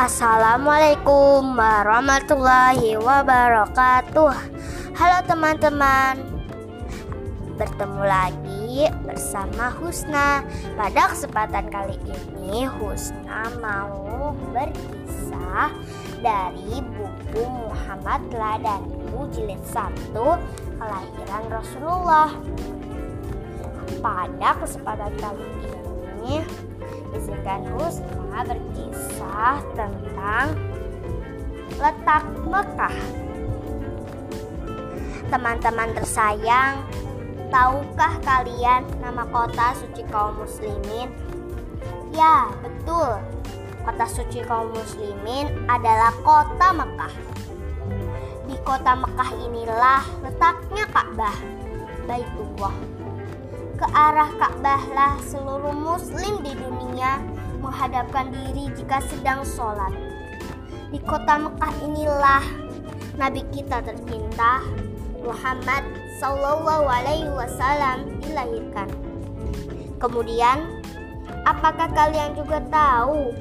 Assalamualaikum warahmatullahi wabarakatuh. Halo teman-teman, bertemu lagi bersama Husna. Pada kesempatan kali ini, Husna mau berkisah dari buku Muhammad Ladani jilid 1 kelahiran Rasulullah. Pada kesempatan kali ini, izinkan Husna berkisah tentang letak Mekah. Teman-teman tersayang, tahukah kalian nama kota suci kaum muslimin? Ya, betul. Kota suci kaum muslimin adalah kota Mekah. Di kota Mekah inilah letaknya Ka'bah, Baitullah. Ke arah Ka'bah lah seluruh muslim di dunia menghadapkan diri jika sedang sholat. Di kota Mekah inilah Nabi kita tercinta Muhammad Sallallahu Alaihi Wasallam dilahirkan. Kemudian, apakah kalian juga tahu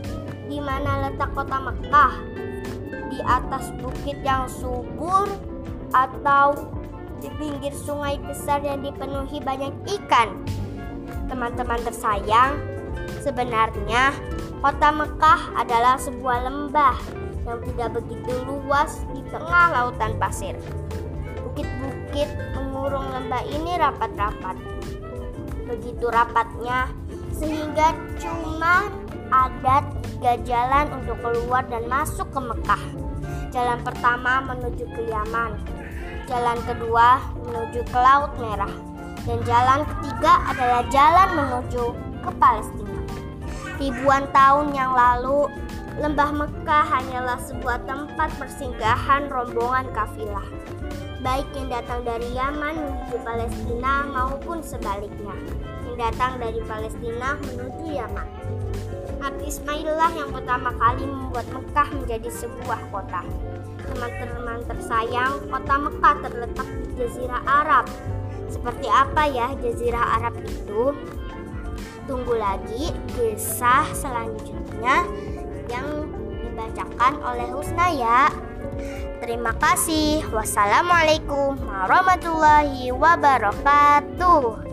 di mana letak kota Mekah? Di atas bukit yang subur atau di pinggir sungai besar yang dipenuhi banyak ikan? Teman-teman tersayang, sebenarnya kota Mekah adalah sebuah lembah yang tidak begitu luas di tengah lautan pasir. Bukit-bukit mengurung lembah ini rapat-rapat. Begitu rapatnya sehingga cuma ada tiga jalan untuk keluar dan masuk ke Mekah. Jalan pertama menuju ke Yaman, jalan kedua menuju ke Laut Merah, dan jalan ketiga adalah jalan menuju ke Palestina. Ribuan tahun yang lalu, lembah Mekah hanyalah sebuah tempat persinggahan rombongan kafilah, baik yang datang dari Yaman menuju Palestina maupun sebaliknya, yang datang dari Palestina menuju Yaman. Nabi Ismaillah yang pertama kali membuat Mekah menjadi sebuah kota. Teman-teman tersayang, kota Mekah terletak di Jazirah Arab. Seperti apa ya Jazirah Arab itu? Tunggu lagi kisah selanjutnya yang dibacakan oleh Husna ya. Terima kasih. Wassalamualaikum warahmatullahi wabarakatuh.